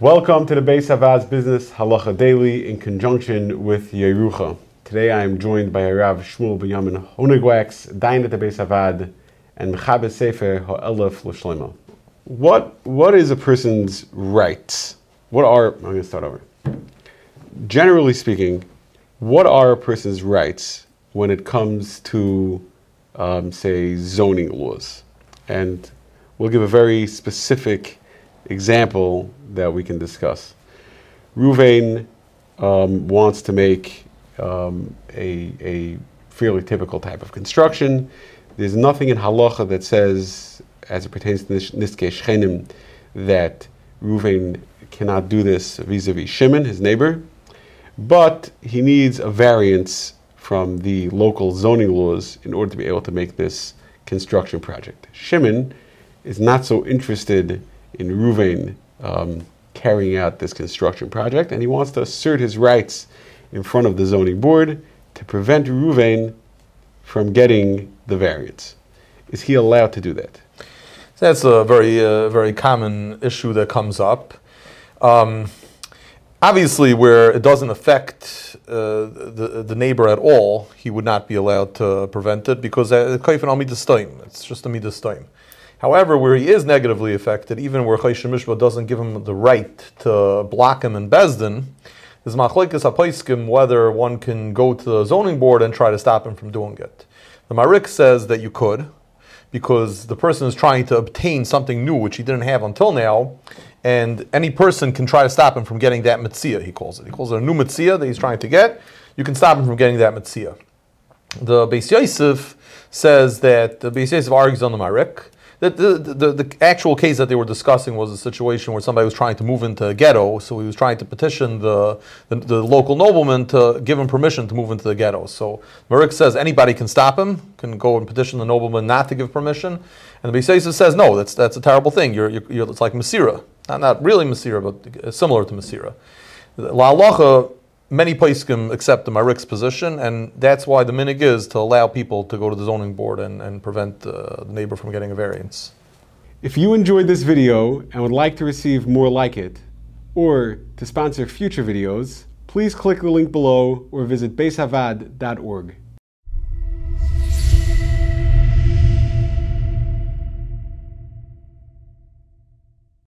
Welcome to the Beis Havad's Business Halacha Daily in conjunction with Yerucha. Today I am joined by Rav Shmuel Benyamin Honigwachs, Dayan at the Beis Havad, and Mechabe Sefer Ha'elef L'Shlema. What, what is a person's rights? What are, I'm going to start over. Generally speaking, what are a person's rights when it comes to, um, say, zoning laws? And we'll give a very specific example that we can discuss. Ruvain um, wants to make um, a, a fairly typical type of construction. There's nothing in halacha that says, as it pertains to Niske Shchenim, that Ruvain cannot do this vis-a-vis Shimon, his neighbor, but he needs a variance from the local zoning laws in order to be able to make this construction project. Shimon is not so interested in Ruvain um, carrying out this construction project, and he wants to assert his rights in front of the zoning board to prevent Ruvain from getting the variance. Is he allowed to do that? That's a very, uh, very common issue that comes up. Um, obviously, where it doesn't affect uh, the, the neighbor at all, he would not be allowed to prevent it because uh, it's just a midas However, where he is negatively affected, even where Chayshim Mishba doesn't give him the right to block him in Beis Din, is Machlekes HaPaiskim whether one can go to the zoning board and try to stop him from doing it. The Maharik says that you could, because the person is trying to obtain something new which he didn't have until now, and any person can try to stop him from getting that mitzvah, he calls it. He calls it a new mitzvah that he's trying to get. You can stop him from getting that mitzvah. The Beis Yosef says that the Beis Yosef argues on the Maharik the, the, the, the, actual case that they were discussing was a situation where somebody was trying to move into a ghetto, so he was trying to petition the, the, the local nobleman to give him permission to move into the ghetto. So Maharik says anybody can stop him, can go and petition the nobleman not to give permission. And the Beis Yosef says, no, that's, that's a terrible thing. You're, you're, you're it's like Masira. Not, not really Masira, but similar to Masira. La many can accept the Maharik's position, and that's why the minhag is to allow people to go to the zoning board and, and prevent uh, the neighbor from getting a variance. If you enjoyed this video and would like to receive more like it, or to sponsor future videos, please click the link below or visit beishavad.org.